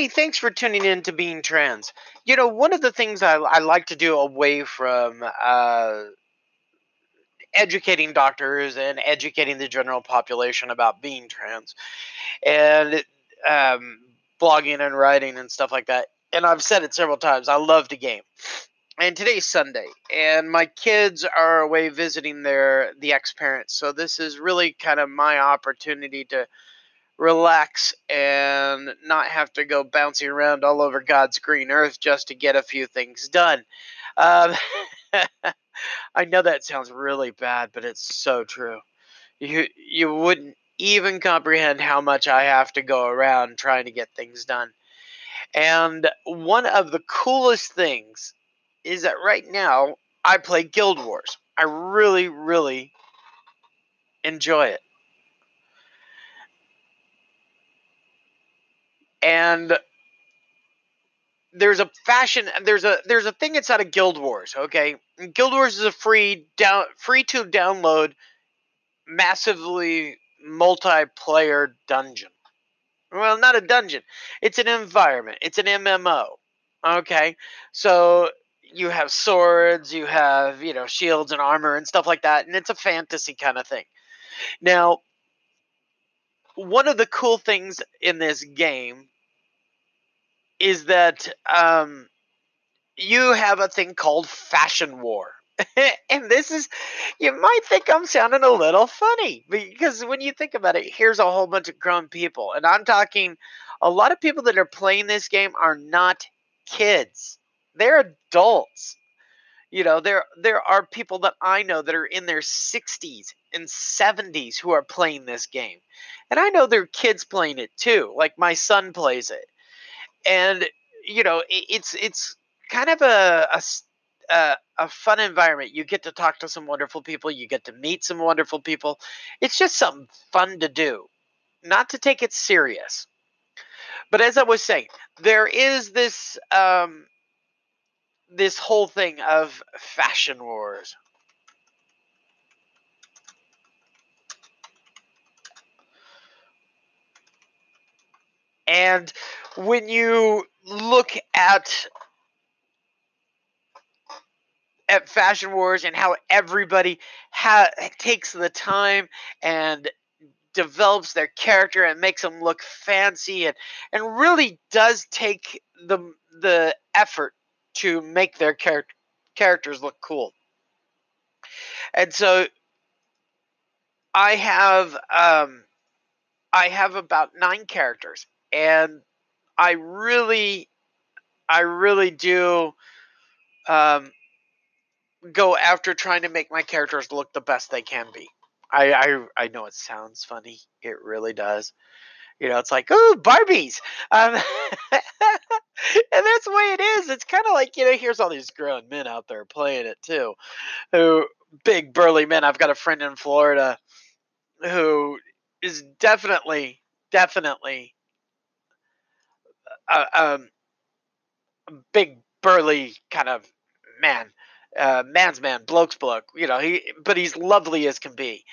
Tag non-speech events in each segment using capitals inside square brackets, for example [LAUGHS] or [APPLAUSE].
Hey, thanks for tuning in to Being Trans. You know, one of the things I, I like to do away from uh, educating doctors and educating the general population about being trans and um, blogging and writing and stuff like that. And I've said it several times. I love to game. And today's Sunday, and my kids are away visiting their the ex parents. So this is really kind of my opportunity to relax and not have to go bouncing around all over God's green earth just to get a few things done. Um, [LAUGHS] I know that sounds really bad, but it's so true. You you wouldn't even comprehend how much I have to go around trying to get things done. And one of the coolest things is that right now I play Guild Wars. I really, really enjoy it. And there's a fashion there's a there's a thing inside of Guild Wars, okay? Guild Wars is a free down free to download massively multiplayer dungeon. Well, not a dungeon. It's an environment. It's an MMO. Okay? So you have swords, you have, you know, shields and armor and stuff like that, and it's a fantasy kind of thing. Now, one of the cool things in this game is that um, you have a thing called fashion war. [LAUGHS] and this is, you might think I'm sounding a little funny because when you think about it, here's a whole bunch of grown people. And I'm talking, a lot of people that are playing this game are not kids, they're adults. You know, there there are people that I know that are in their 60s and 70s who are playing this game. And I know there are kids playing it too. Like my son plays it and you know it's it's kind of a, a a fun environment. You get to talk to some wonderful people. You get to meet some wonderful people. It's just something fun to do, not to take it serious. But as I was saying, there is this um, this whole thing of fashion wars. And when you look at at fashion wars and how everybody ha- takes the time and develops their character and makes them look fancy and and really does take the the effort to make their char- characters look cool. And so I have um I have about 9 characters and I really, I really do um, go after trying to make my characters look the best they can be. I, I, I know it sounds funny. It really does. You know, it's like, oh, Barbies. Um, [LAUGHS] and that's the way it is. It's kind of like, you know, here's all these grown men out there playing it too, who, big burly men. I've got a friend in Florida who is definitely, definitely a, a big burly kind of man uh, man's man, bloke's bloke. You know, he but he's lovely as can be,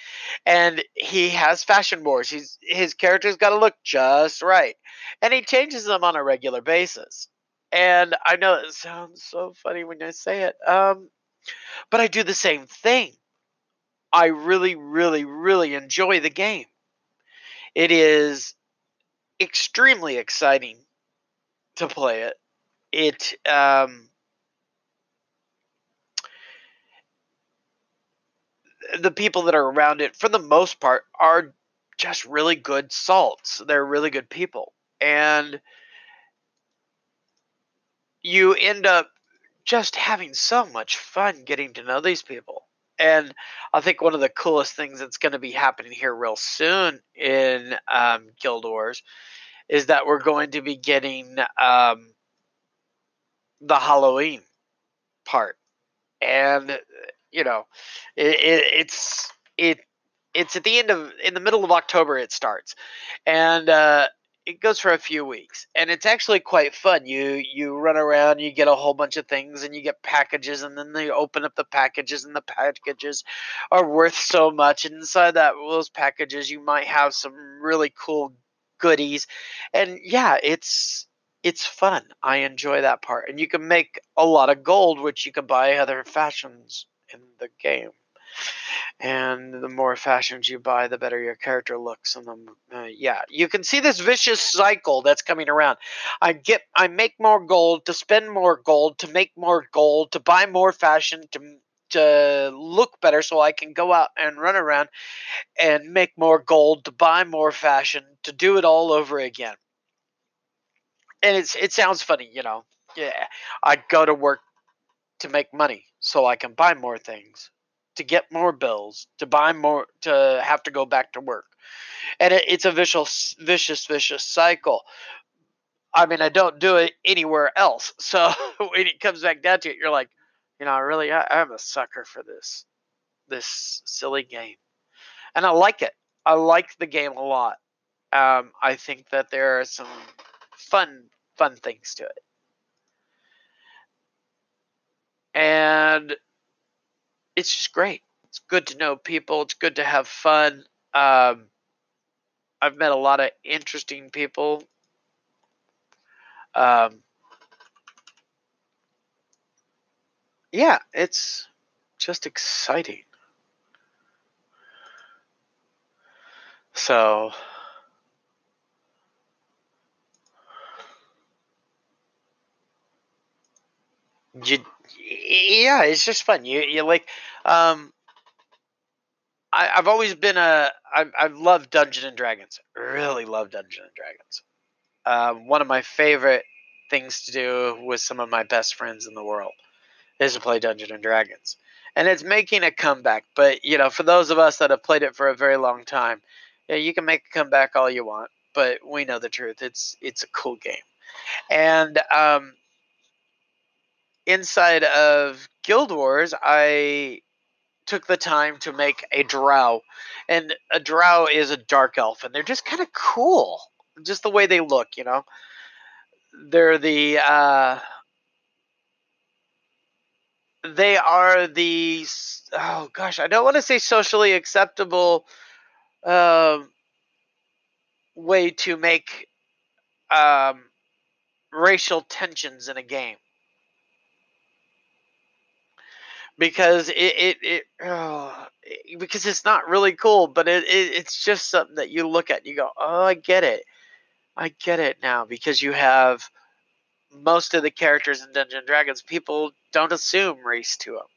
and he has fashion wars. He's his character's got to look just right, and he changes them on a regular basis. And I know it sounds so funny when I say it, um, but I do the same thing. I really, really, really enjoy the game. It is extremely exciting to play it. It um, the people that are around it, for the most part, are just really good salts. They're really good people, and you end up just having so much fun getting to know these people. And I think one of the coolest things that's going to be happening here real soon in um, Guild Wars is that we're going to be getting um, the Halloween part, and you know, it, it, it's it it's at the end of in the middle of October it starts, and uh, it goes for a few weeks, and it's actually quite fun. You you run around, you get a whole bunch of things, and you get packages, and then they open up the packages, and the packages are worth so much. And inside that those packages, you might have some really cool goodies, and yeah, it's it's fun. I enjoy that part. And you can make a lot of gold, which you can buy other fashions in the game. And the more fashions you buy, the better your character looks. And the uh, yeah, you can see this vicious cycle that's coming around. I get, I make more gold to spend more gold to make more gold to buy more fashion to to look better, so I can go out and run around and make more gold to buy more fashion to do it all over again and it's it sounds funny, you know. Yeah, I go to work to make money so I can buy more things, to get more bills, to buy more, to have to go back to work, and it, it's a vicious, vicious, vicious cycle. I mean, I don't do it anywhere else. [LAUGHS] So when it comes back down to it, you're like, you know, I really, I, I'm a sucker for this, this silly game, and I like it. I like the game a lot. Um, I think that there are some fun fun things to it. And it's just great. It's good to know people. It's good to have fun. Um, I've met a lot of interesting people. Um, yeah, it's just exciting. So, you yeah it's just fun you you like um I, I've always been a I, I love Dungeon and Dragons. Really love Dungeon and Dragons. Um, one of my favorite things to do with some of my best friends in the world is to play Dungeons and Dragons, and it's making a comeback. But you know, for those of us that have played it for a very long time, yeah, you can make a comeback all you want, but we know the truth. It's it's a cool game, and um, inside of Guild Wars, I took the time to make a drow. And a drow is a dark elf, and they're just kind of cool. Just the way they look, you know. They're the uh they are the oh gosh, I don't want to say socially acceptable um way to make um racial tensions in a game. Because it it, it oh, because it's not really cool, but it, it it's just something that you look at and you go, oh, I get it, I get it now because you have most of the characters in Dungeons and Dragons. People don't assume race to them.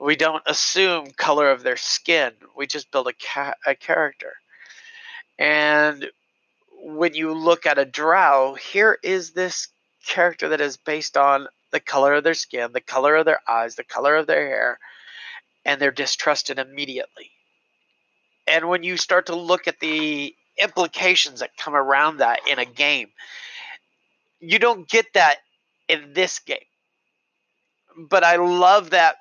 We don't assume color of their skin. We just build a ca- a character. And when you look at a drow, here is this character that is based on the color of their skin, the color of their eyes, the color of their hair, and they're distrusted immediately. And when you start to look at the implications that come around that in a game, you don't get that in this game. But I love that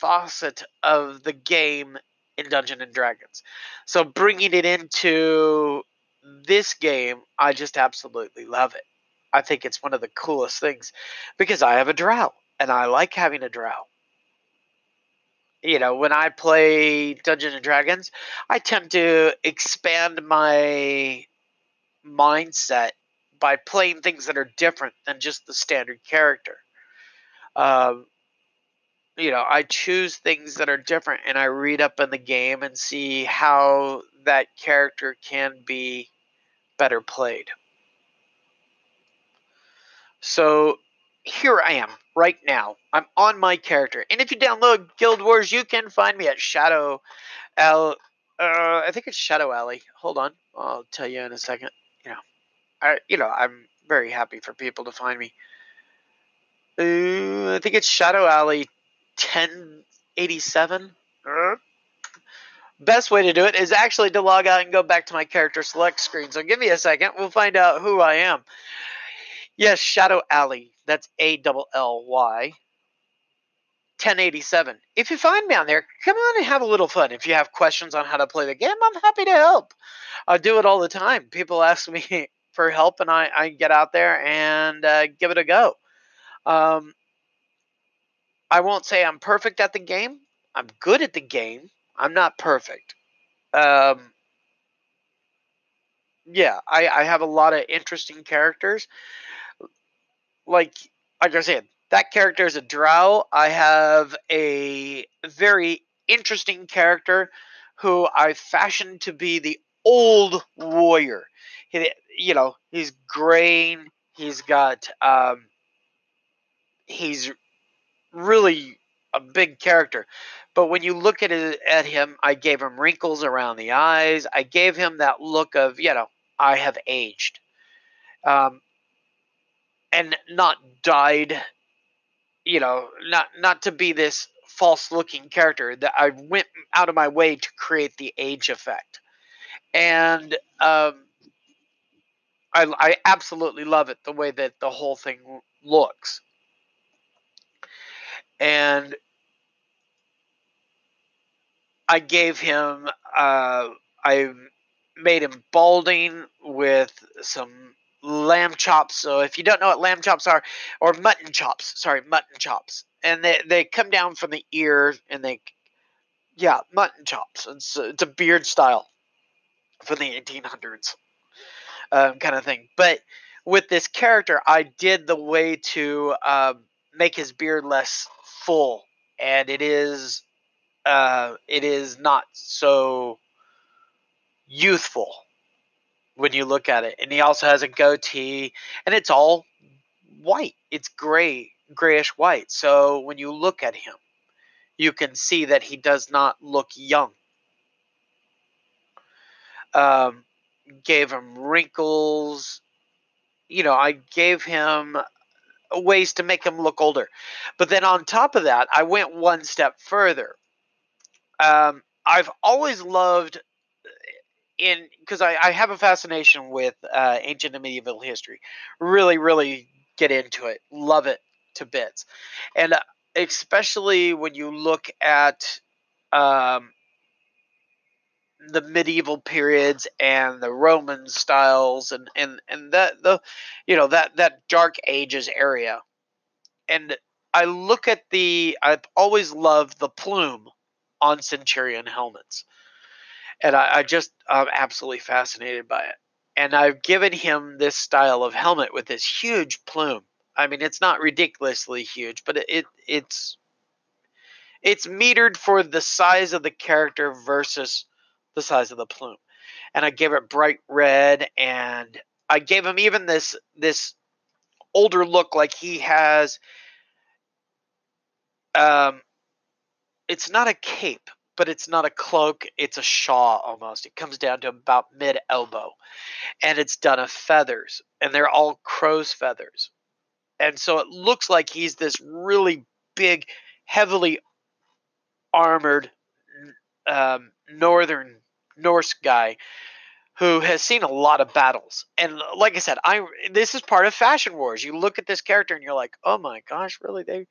facet of the game in Dungeon and Dragons. So bringing it into this game, I just absolutely love it. I think it's one of the coolest things because I have a drow and I like having a drow. You know, when I play Dungeons and Dragons, I tend to expand my mindset by playing things that are different than just the standard character. Um, you know, I choose things that are different and I read up in the game and see how that character can be better played. So here I am right now. I'm on my character. And if you download Guild Wars, you can find me at Shadow Al uh, I think it's Shadow Alley. Hold on. I'll tell you in a second. You know. I you know, I'm very happy for people to find me. Uh, I think it's Shadow Alley 1087. Uh, best way to do it is actually to log out and go back to my character select screen. So give me a second. We'll find out who I am. Yes, Shadow Alley. That's A double L Y. 1087. If you find me on there, come on and have a little fun. If you have questions on how to play the game, I'm happy to help. I do it all the time. People ask me for help, and I, I get out there and uh, give it a go. Um, I won't say I'm perfect at the game. I'm good at the game. I'm not perfect. Um, yeah, I, I have a lot of interesting characters. Like like I said, that character is a drow. I have a very interesting character who I fashioned to be the old warrior. He, you know, he's graying. He's got um, he's really a big character. But when you look at it, at him, I gave him wrinkles around the eyes. I gave him that look of, you know, I have aged. Um, and not died, you know, not not to be this false looking character that I went out of my way to create the age effect. And um, I, I absolutely love it the way that the whole thing looks. And I gave him, uh, I made him balding with some lamb chops. So if you don't know what lamb chops are, or mutton chops, sorry, mutton chops, and they they come down from the ear and they, yeah, mutton chops. It's it's a beard style from the 1800s, um, kind of thing. But with this character, I did the way to um, make his beard less full, and it is uh, it is not so youthful when you look at it. And he also has a goatee, and it's all white. It's gray, grayish white. So when you look at him, you can see that he does not look young. Um, gave him wrinkles. You know, I gave him ways to make him look older. But then on top of that, I went one step further. Um, I've always loved in because I, I have a fascination with uh, ancient and medieval history. Really, really get into it. Love it to bits, and uh, especially when you look at um, the medieval periods and the Roman styles and and and that the you know that that dark ages area and I look at the I've always loved the plume on centurion helmets and I, I just I'm absolutely fascinated by it. And I've given him this style of helmet with this huge plume. I mean, it's not ridiculously huge, but it, it it's it's metered for the size of the character versus the size of the plume. And I gave it bright red, and I gave him even this this older look, like he has. Um, it's not a cape, but it's not a cloak, it's a shawl almost. It comes down to about mid elbow. And it's done of feathers, and they're all crow's feathers. And so it looks like he's this really big, heavily armored um, northern Norse guy who has seen a lot of battles. And like I said, I this is part of Fashion Wars. You look at this character and you're like, "Oh my gosh, really they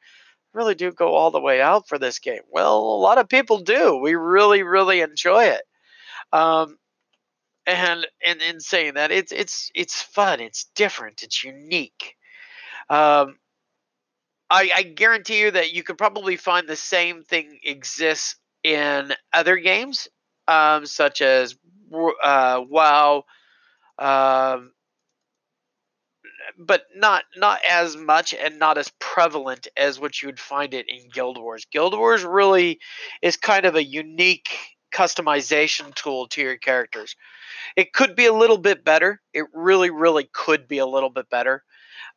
really do go all the way out for this game. Well, a lot of people do. We really, really enjoy it. Um, and and in saying that, it's it's it's fun. It's different. It's unique. Um, I, I guarantee you that you could probably find the same thing exists in other games, um, such as uh, WoW, um, but not not as much and not as prevalent as what you would find it in Guild Wars. Guild Wars really is kind of a unique customization tool to your characters. It could be a little bit better. It really, really could be a little bit better.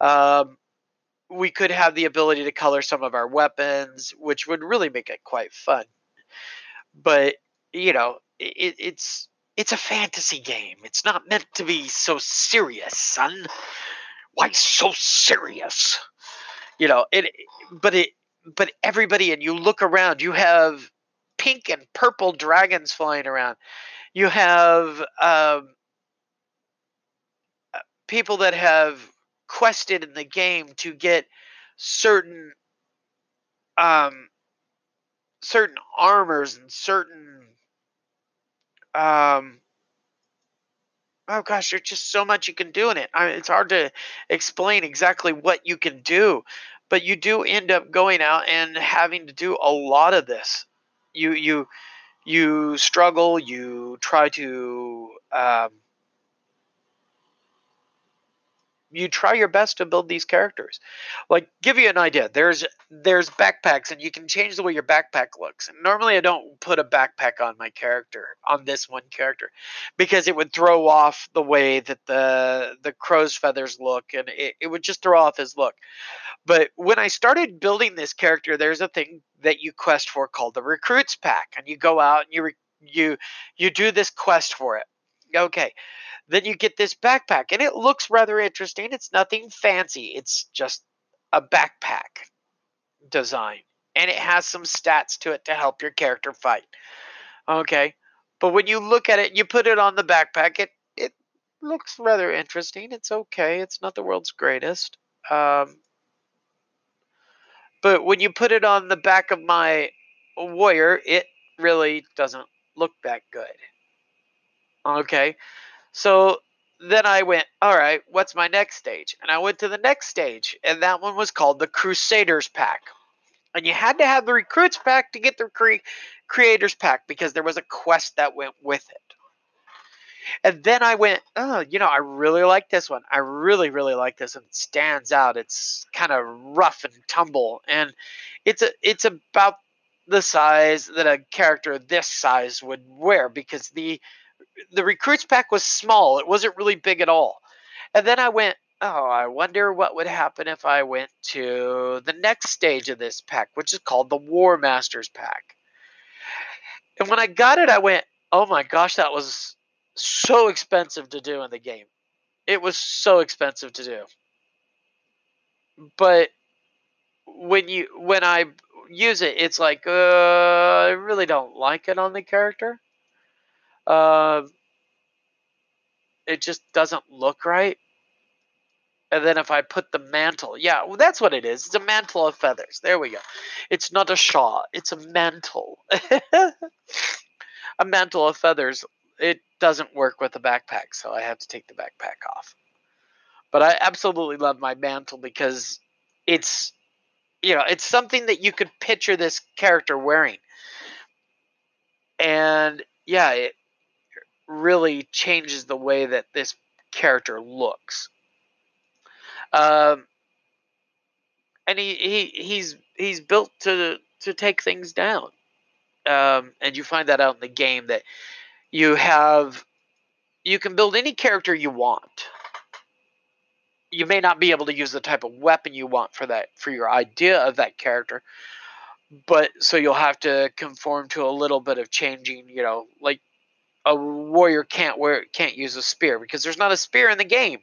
Um, we could have the ability to color some of our weapons, which would really make it quite fun. But you know, it, it's it's a fantasy game. It's not meant to be so serious, son why so serious? You know, it but it but everybody and you look around, you have pink and purple dragons flying around. You have um, uh, people that have quested in the game to get certain um certain armors and certain um oh gosh, there's just so much you can do in it. I mean, it's hard to explain exactly what you can do, but you do end up going out and having to do a lot of this. You you you struggle. You try to um, you try your best to build these characters. Like, give you an idea. There's there's backpacks, and you can change the way your backpack looks. And normally, I don't put a backpack on my character on this one character because it would throw off the way that the the crow's feathers look, and it, it would just throw off his look. But when I started building this character, there's a thing that you quest for called the recruits pack, and you go out and you re- you you do this quest for it. Okay, then you get this backpack, and it looks rather interesting. It's nothing fancy. It's just a backpack design, and it has some stats to it to help your character fight. Okay, but when you look at it, you put it on the backpack. It it looks rather interesting. It's okay. It's not the world's greatest. Um, but when you put it on the back of my warrior, it really doesn't look that good. Okay. So then I went, all right, what's my next stage? And I went to the next stage, and that one was called the Crusaders Pack. And you had to have the Recruits Pack to get the cre- Creators Pack because there was a quest that went with it. And then I went, oh, you know, I really like this one. I really, really like this one. It stands out. It's kind of rough and tumble, and it's a, it's about the size that a character this size would wear because the the recruits pack was small. It wasn't really big at all. And then I went, oh, I wonder what would happen if I went to the next stage of this pack, which is called the War Masters pack. And when I got it, I went, oh my gosh, that was so expensive to do in the game. It was so expensive to do. But when you when I use it, it's like uh, I really don't like it on the character. Uh, it just doesn't look right. And then if I put the mantle, yeah, well, that's what it is. It's a mantle of feathers. There we go. It's not a shawl. It's a mantle. [LAUGHS] a mantle of feathers. It doesn't work with the backpack, so I have to take the backpack off. But I absolutely love my mantle because it's you know, it's something that you could picture this character wearing. And yeah, it really changes the way that this character looks. Um, and he, he he's he's built to to take things down. Um, and you find that out in the game that you have you can build any character you want you may not be able to use the type of weapon you want for that for your idea of that character but so you'll have to conform to a little bit of changing you know like a warrior can't wear can't use a spear because there's not a spear in the game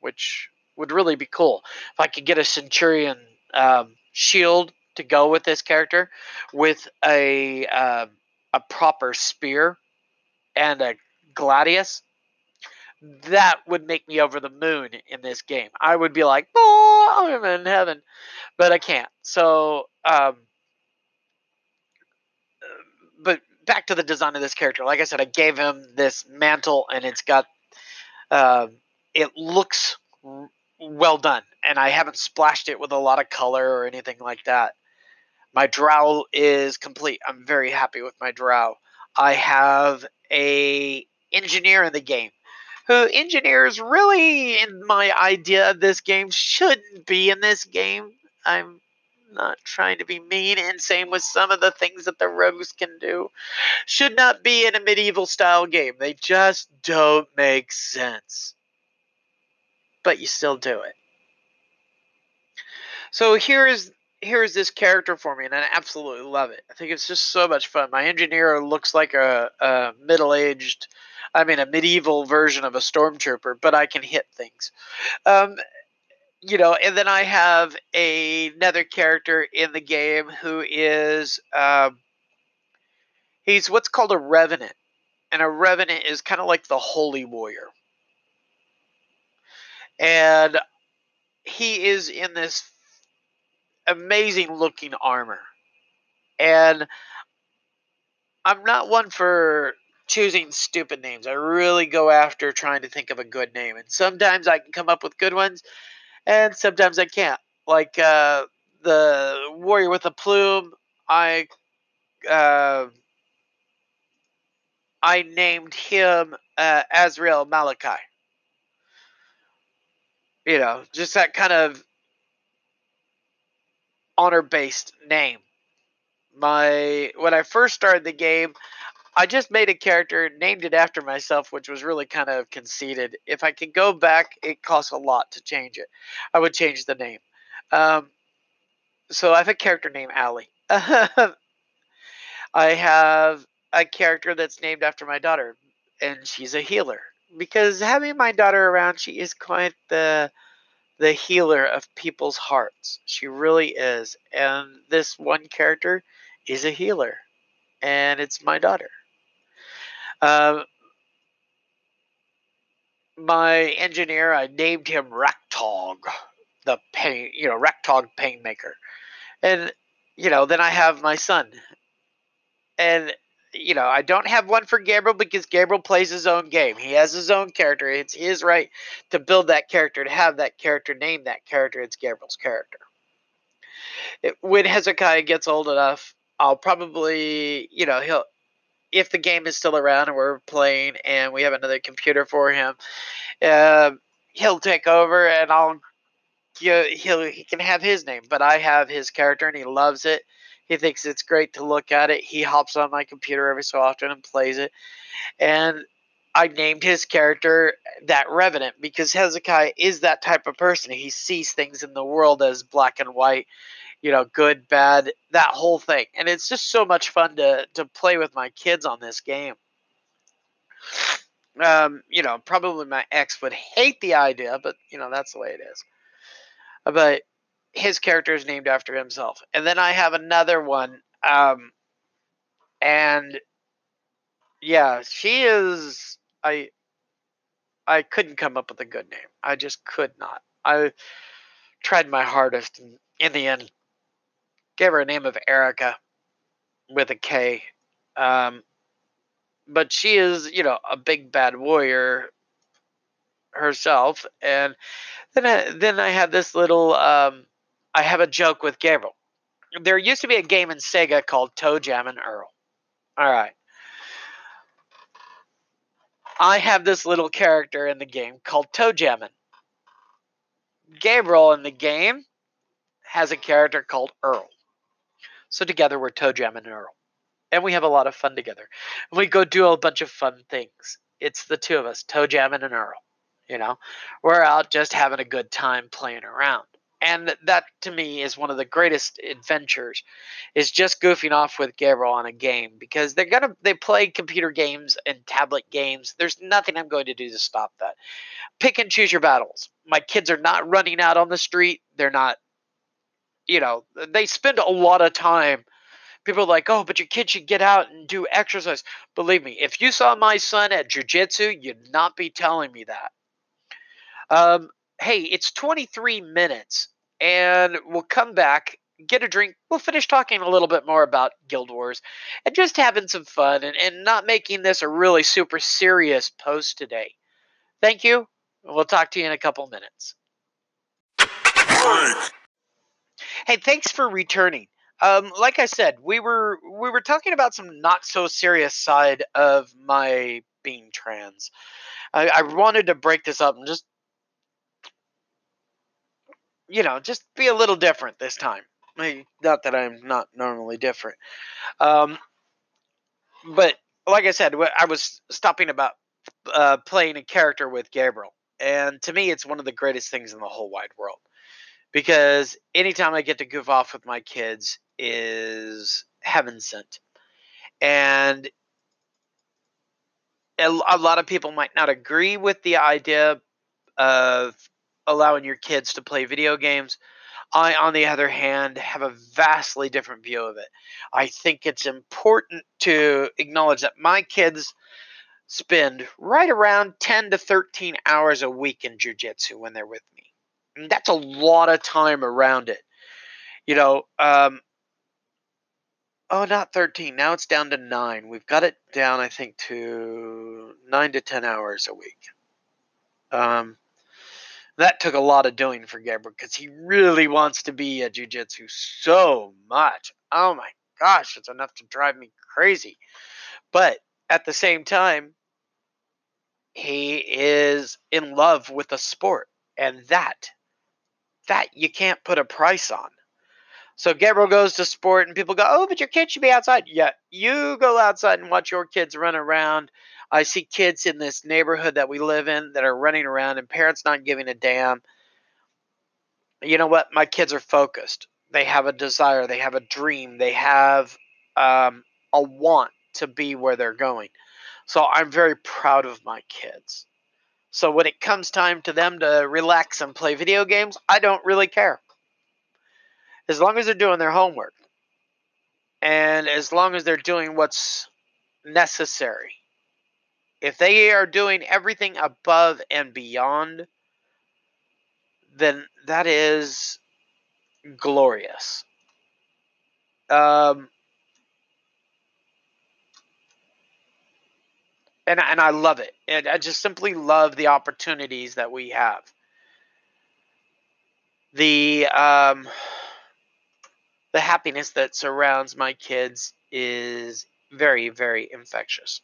which would really be cool if i could get a centurion um, shield to go with this character with a uh, a proper spear and a gladius that would make me over the moon in this game. I would be like, oh, I'm in heaven, but I can't. So, um, but back to the design of this character. Like I said, I gave him this mantle, and it's got, uh, it looks well done, and I haven't splashed it with a lot of color or anything like that. My drow is complete. I'm very happy with my drow. I have a engineer in the game who engineers really, in my idea of this game, shouldn't be in this game. I'm not trying to be mean, and same with some of the things that the rogues can do. Should not be in a medieval style game. They just don't make sense. But you still do it. So here is here is this character for me, and I absolutely love it. I think it's just so much fun. My engineer looks like a, a middle aged I mean, a medieval version of a stormtrooper, but I can hit things. Um, you know, and then I have a, another character in the game who is um, he's what's called a revenant, and a revenant is kind of like the holy warrior, and he is in this amazing looking armor, and I'm not one for choosing stupid names. I really go after trying to think of a good name. And sometimes I can come up with good ones, and sometimes I can't. Like uh, the warrior with a plume, I uh, I named him uh, Azrael Malachi. You know, just that kind of honor based name. My when I first started the game, I just made a character, named it after myself, which was really kind of conceited. If I could go back, it costs a lot to change it. I would change the name. Um, so I have a character named Allie. [LAUGHS] I have a character that's named after my daughter, and she's a healer. Because having my daughter around, she is quite the the healer of people's hearts. She really is. And this one character is a healer, and it's my daughter. Uh, my engineer, I named him Raktog, the pain, you know, Raktog Painmaker, and you know, then I have my son, and you know, I don't have one for Gabriel because Gabriel plays his own game. He has his own character. It's his right to build that character, to have that character, name that character. It's Gabriel's character. It, when Hezekiah gets old enough, I'll probably, you know, he'll, if the game is still around and we're playing and we have another computer for him, uh, he'll take over and I'll, he'll, he'll, he can have his name, but I have his character and he loves it he thinks it's great to look at it. He hops on my computer every so often and plays it. And I named his character that Revenant because Hezekiah is that type of person. He sees things in the world as black and white, you know, good, bad, that whole thing. And it's just so much fun to to play with my kids on this game. Um, you know, probably my ex would hate the idea, but you know, that's the way it is. But his character is named after himself. And then I have another one. Um, and yeah, she is. I I couldn't come up with a good name. I just could not. I tried my hardest, and in the end, gave her a name of Erica with a K. Um, but she is, you know, a big bad warrior herself. And then I, then I had this little um, I have a joke with Gabriel. There used to be a game in Sega called ToeJam and Earl. All right. I have this little character in the game called ToeJamin. Gabriel in the game has a character called Earl. So together we're ToeJam and Earl. And we have a lot of fun together. And we go do a bunch of fun things. It's the two of us, ToeJam and Earl. You know, we're out just having a good time playing around and that to me is one of the greatest adventures is just goofing off with gabriel on a game because they're gonna they play computer games and tablet games there's nothing i'm going to do to stop that pick and choose your battles my kids are not running out on the street they're not you know they spend a lot of time people are like oh but your kid should get out and do exercise believe me if you saw my son at jiu-jitsu you'd not be telling me that um, hey, it's 23 minutes, and we'll come back, get a drink. We'll finish talking a little bit more about Guild Wars and just having some fun and, and not making this a really super serious post today. Thank you. We'll talk to you in a couple minutes. Hey, thanks for returning. Um, like I said, we were we were talking about some not so serious side of my being trans. I, I wanted to break this up and just you know, just be a little different this time. Not that I'm not normally different. Um, but like I said, I was stopping about uh, playing a character with Gabriel. And to me, it's one of the greatest things in the whole wide world. Because anytime I get to goof off with my kids is heaven sent. And a lot of people might not agree with the idea of allowing your kids to play video games. I, on the other hand, have a vastly different view of it. I think it's important to acknowledge that my kids spend right around 10 to 13 hours a week in jujitsu when they're with me. And that's a lot of time around it. You know, um, oh, not 13. Now it's down to nine. We've got it down, I think, to nine to 10 hours a week. Um, that took a lot of doing for Gabriel because he really wants to be a jiu-jitsu so much. Oh my gosh, it's enough to drive me crazy. But at the same time, he is in love with the sport And that, that you can't put a price on. So Gabriel goes to sport, and people go, "Oh, but your kid should be outside." Yeah, you go outside and watch your kids run around. I see kids in this neighborhood that we live in that are running around, and parents not giving a damn. You know what? My kids are focused. They have a desire. They have a dream. They have um, a want to be where they're going. So I'm very proud of my kids. So when it comes time to them to relax and play video games, I don't really care as long as they're doing their homework and as long as they're doing what's necessary. If they are doing everything above and beyond, then that is glorious. Um, and and I love it. And I just simply love the opportunities that we have. The um, the happiness that surrounds my kids is very, very infectious.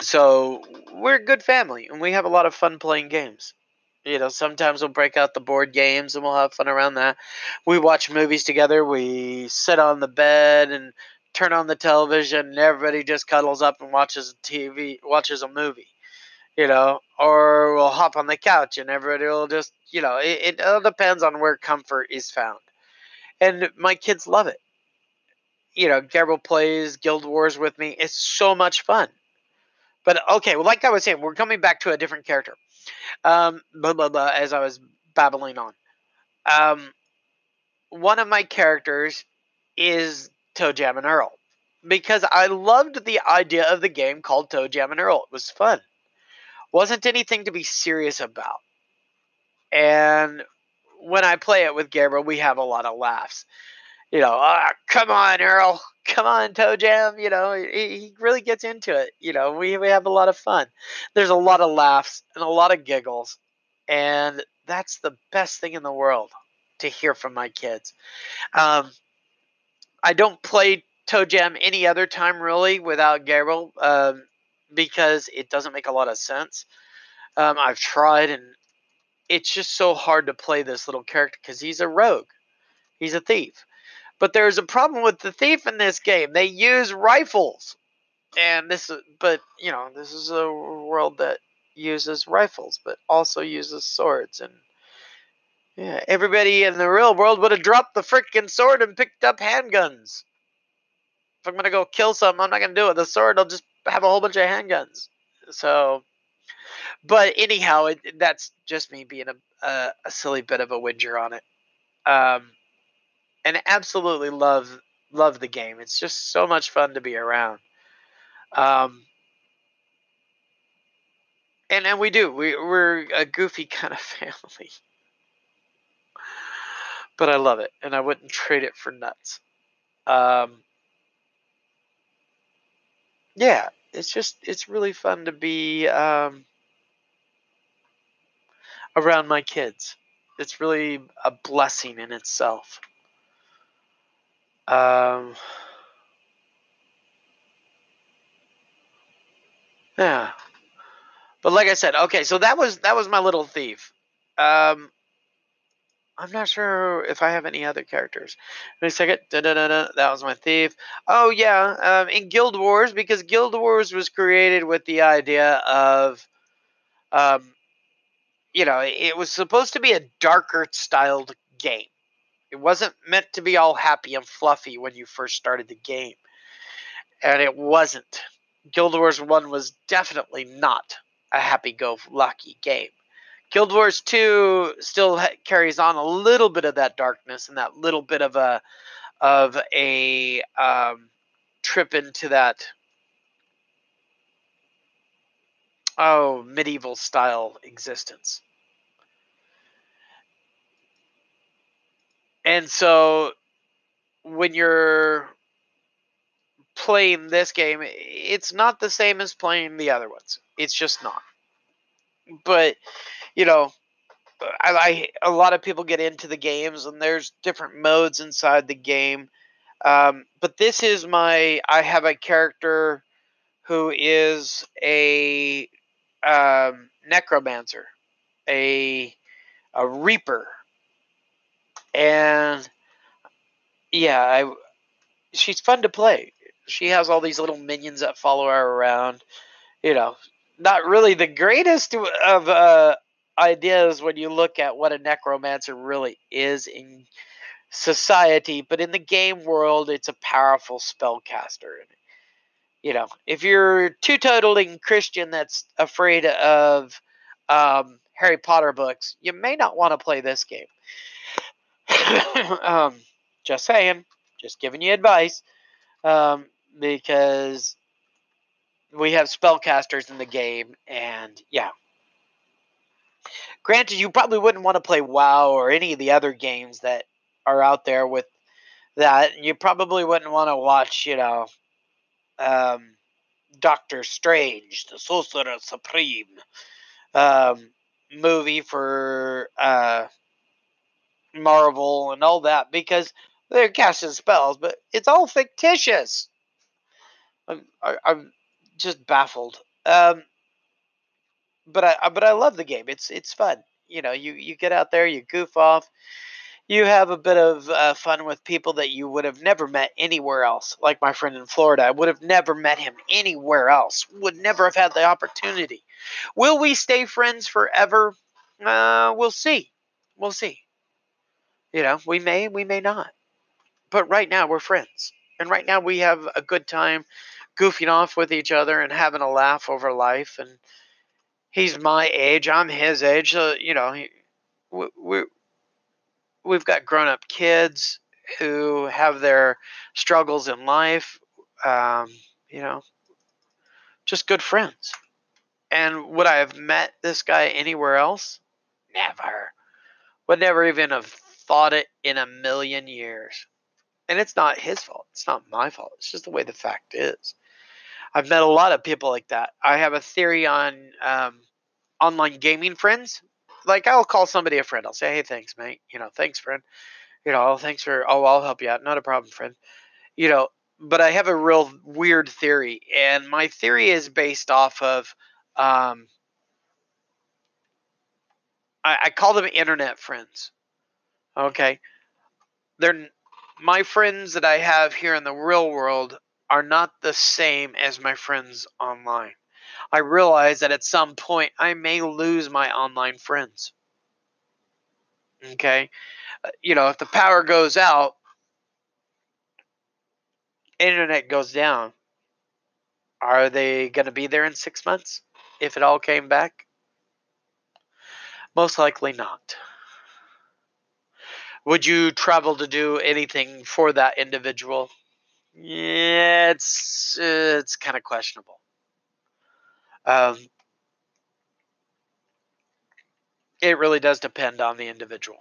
So we're a good family and we have a lot of fun playing games. You know, sometimes we'll break out the board games and we'll have fun around that. We watch movies together. We sit on the bed and turn on the television and everybody just cuddles up and watches a TV, watches a movie you know, or we'll hop on the couch and everybody will just, you know, it, it all depends on where comfort is found. And my kids love it. You know, Gabriel plays Guild Wars with me. It's so much fun. But okay, well, like I was saying, we're coming back to a different character. Um, blah, blah, blah, as I was babbling on. Um, one of my characters is ToeJam and Earl because I loved the idea of the game called ToeJam and Earl. It was fun wasn't anything to be serious about. And when I play it with Gabriel, we have a lot of laughs. You know, oh, come on, Earl, come on, ToeJam. You know, he, he really gets into it. You know, we, we have a lot of fun. There's a lot of laughs and a lot of giggles. And that's the best thing in the world to hear from my kids. Um, I don't play ToeJam any other time really without Gabriel. Um, because it doesn't make a lot of sense. Um, I've tried, and it's just so hard to play this little character because he's a rogue, he's a thief. But there's a problem with the thief in this game. They use rifles, and this, but you know, this is a world that uses rifles, but also uses swords and. Yeah, everybody in the real world would have dropped the freaking sword and picked up handguns. If I'm gonna go kill something, I'm not gonna do it. The sword, I'll just have a whole bunch of handguns. So, but anyhow, it, that's just me being a, a, a silly bit of a whinger on it. Um, and absolutely love love the game. It's just so much fun to be around. Um, and and we do we we're a goofy kind of [LAUGHS] family, but I love it, and I wouldn't trade it for nuts. Um, yeah, it's just it's really fun to be um, around my kids. It's really a blessing in itself. Um, yeah, but like I said, okay, so that was that was my little thief. Um, I'm not sure if I have any other characters. Wait a second. Da-da-da-da. That was my thief. Oh, yeah. Um, in Guild Wars, because Guild Wars was created with the idea of, um, you know, it was supposed to be a darker styled game. It wasn't meant to be all happy and fluffy when you first started the game. And it wasn't. Guild Wars 1 was definitely not a happy go lucky game. Guild Wars 2 still ha- carries on a little bit of that darkness and that little bit of a of a um, trip into that oh medieval style existence. And so when you're playing this game, it's not the same as playing the other ones. It's just not. But you know, I, I a lot of people get into the games and there's different modes inside the game. Um, but this is my I have a character who is a um, necromancer, a a reaper, and yeah, I she's fun to play. She has all these little minions that follow her around. You know, not really the greatest of uh, ideas when you look at what a necromancer really is in society, but in the game world, it's a powerful spellcaster. You know, if you're two totaling Christian that's afraid of um, Harry Potter books, you may not want to play this game. [COUGHS] um, just saying, just giving you advice, um, because we have spellcasters in the game, and yeah. Granted, you probably wouldn't want to play WoW or any of the other games that are out there with that. You probably wouldn't want to watch, you know, um, Doctor Strange, the Sorcerer Supreme um, movie for uh, Marvel and all that because they're casting spells, but it's all fictitious. I'm, I'm just baffled. Um, but I but I love the game. It's it's fun. You know, you you get out there, you goof off, you have a bit of uh, fun with people that you would have never met anywhere else. Like my friend in Florida, I would have never met him anywhere else. Would never have had the opportunity. Will we stay friends forever? Uh, we'll see. We'll see. You know, we may, we may not. But right now, we're friends. And right now, we have a good time goofing off with each other and having a laugh over life. And he's my age, I'm his age. So, you know, we, we, we've got grown up kids who have their struggles in life. Um, you know, just good friends. And would I have met this guy anywhere else? Never. Would never even have thought it in a million years. And it's not his fault. It's not my fault. It's just the way the fact is. I've met a lot of people like that. I have a theory on um, online gaming friends like I'll call somebody a friend. I'll say, "Hey, thanks, mate. You know, thanks, friend. You know, thanks for. Oh, I'll help you out. Not a problem, friend. You know." But I have a real weird theory, and my theory is based off of. Um, I, I call them internet friends. Okay, they're my friends that I have here in the real world are not the same as my friends online. I realize that at some point I may lose my online friends. Okay? Uh, you know, if the power goes out, internet goes down, are they going to be there in six months if it all came back? Most likely not. Would you travel to do anything for that individual? Yeah, it's it's kind of questionable. Um, it really does depend on the individual.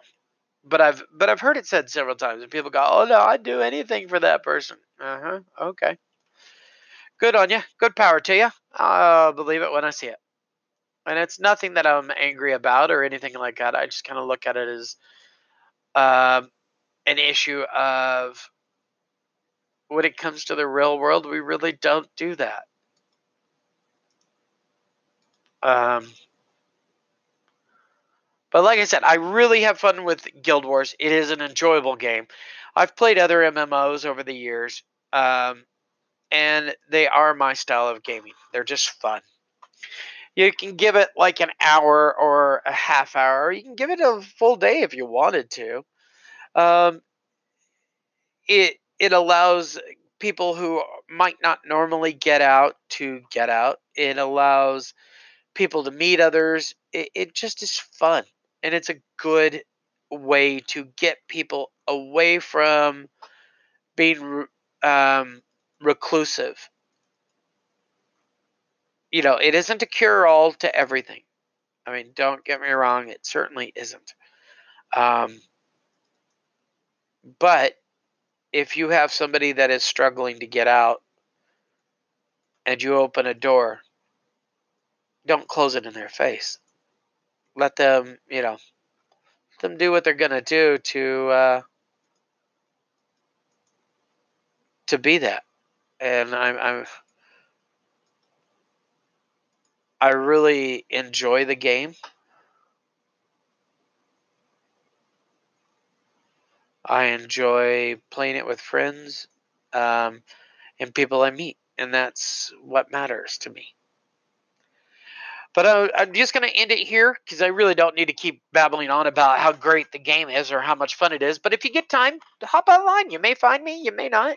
But I've but I've heard it said several times, and people go, "Oh no, I'd do anything for that person." Uh huh. Okay. Good on you. Good power to you. I'll believe it when I see it. And it's nothing that I'm angry about or anything like that. I just kind of look at it as um, an issue of when it comes to the real world, we really don't do that. Um, but like I said, I really have fun with Guild Wars. It is an enjoyable game. I've played other MMOs over the years, um, and they are my style of gaming. They're just fun. You can give it like an hour or a half hour, you can give it a full day if you wanted to. Um, it it allows people who might not normally get out to get out. It allows people to meet others. It, it just is fun. And it's a good way to get people away from being um, reclusive. You know, it isn't a cure all to everything. I mean, don't get me wrong, it certainly isn't. Um, but if you have somebody that is struggling to get out and you open a door don't close it in their face. Let them, you know, let them do what they're gonna do to uh, to be that. And I'm, I'm I really enjoy the game. I enjoy playing it with friends um, and people I meet, and that's what matters to me. But uh, I'm just going to end it here because I really don't need to keep babbling on about how great the game is or how much fun it is. But if you get time, hop online. You may find me, you may not.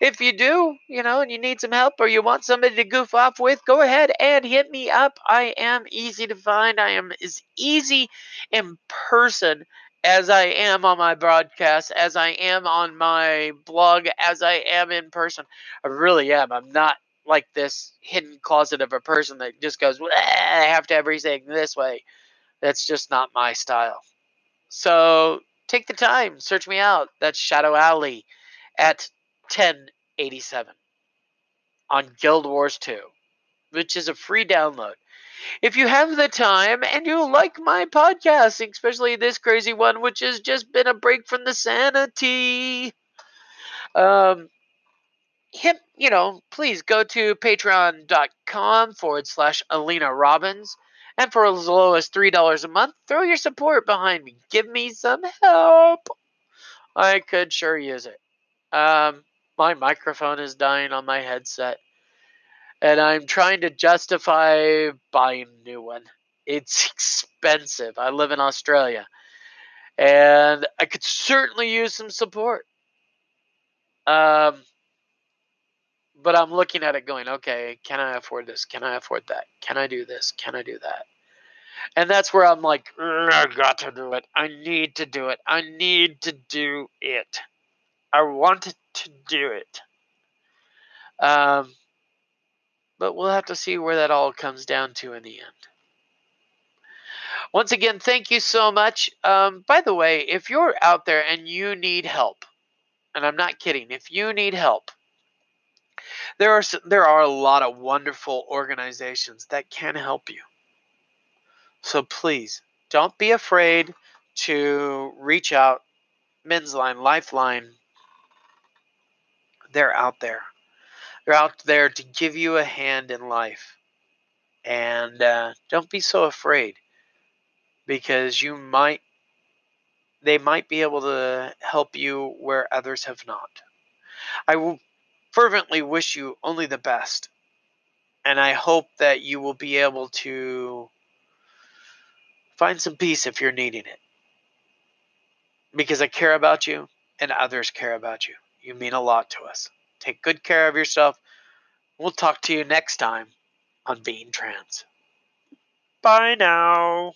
If you do, you know, and you need some help or you want somebody to goof off with, go ahead and hit me up. I am easy to find. I am as easy in person as I am on my broadcast, as I am on my blog, as I am in person. I really am. I'm not like this hidden closet of a person that just goes, I have to have everything this way. That's just not my style. So take the time, search me out. That's Shadow Alley at 1087 on Guild Wars 2, which is a free download. If you have the time and you like my podcasting, especially this crazy one, which has just been a break from the sanity, um, hit, you know, please go to patreon.com forward slash Alina Robbins. And for as low as $3 a month, throw your support behind me. Give me some help. I could sure use it. Um, my microphone is dying on my headset. And I'm trying to justify buying a new one. It's expensive. I live in Australia. And I could certainly use some support. Um, but I'm looking at it going, okay, can I afford this? Can I afford that? Can I do this? Can I do that? And that's where I'm like, I got to do it. I need to do it. I need to do it. I wanted to do it. Um, but we'll have to see where that all comes down to in the end. Once again, thank you so much. Um, by the way, if you're out there and you need help, and I'm not kidding, if you need help, there are there are a lot of wonderful organizations that can help you. So please don't be afraid to reach out. Men's Line, Lifeline, they're out there. They're out there to give you a hand in life. And uh, don't be so afraid because you might, they might be able to help you where others have not. I will fervently wish you only the best. And I hope that you will be able to find some peace if you're needing it. Because I care about you and others care about you. You mean a lot to us. Take good care of yourself. We'll talk to you next time on Being Trans. Bye now.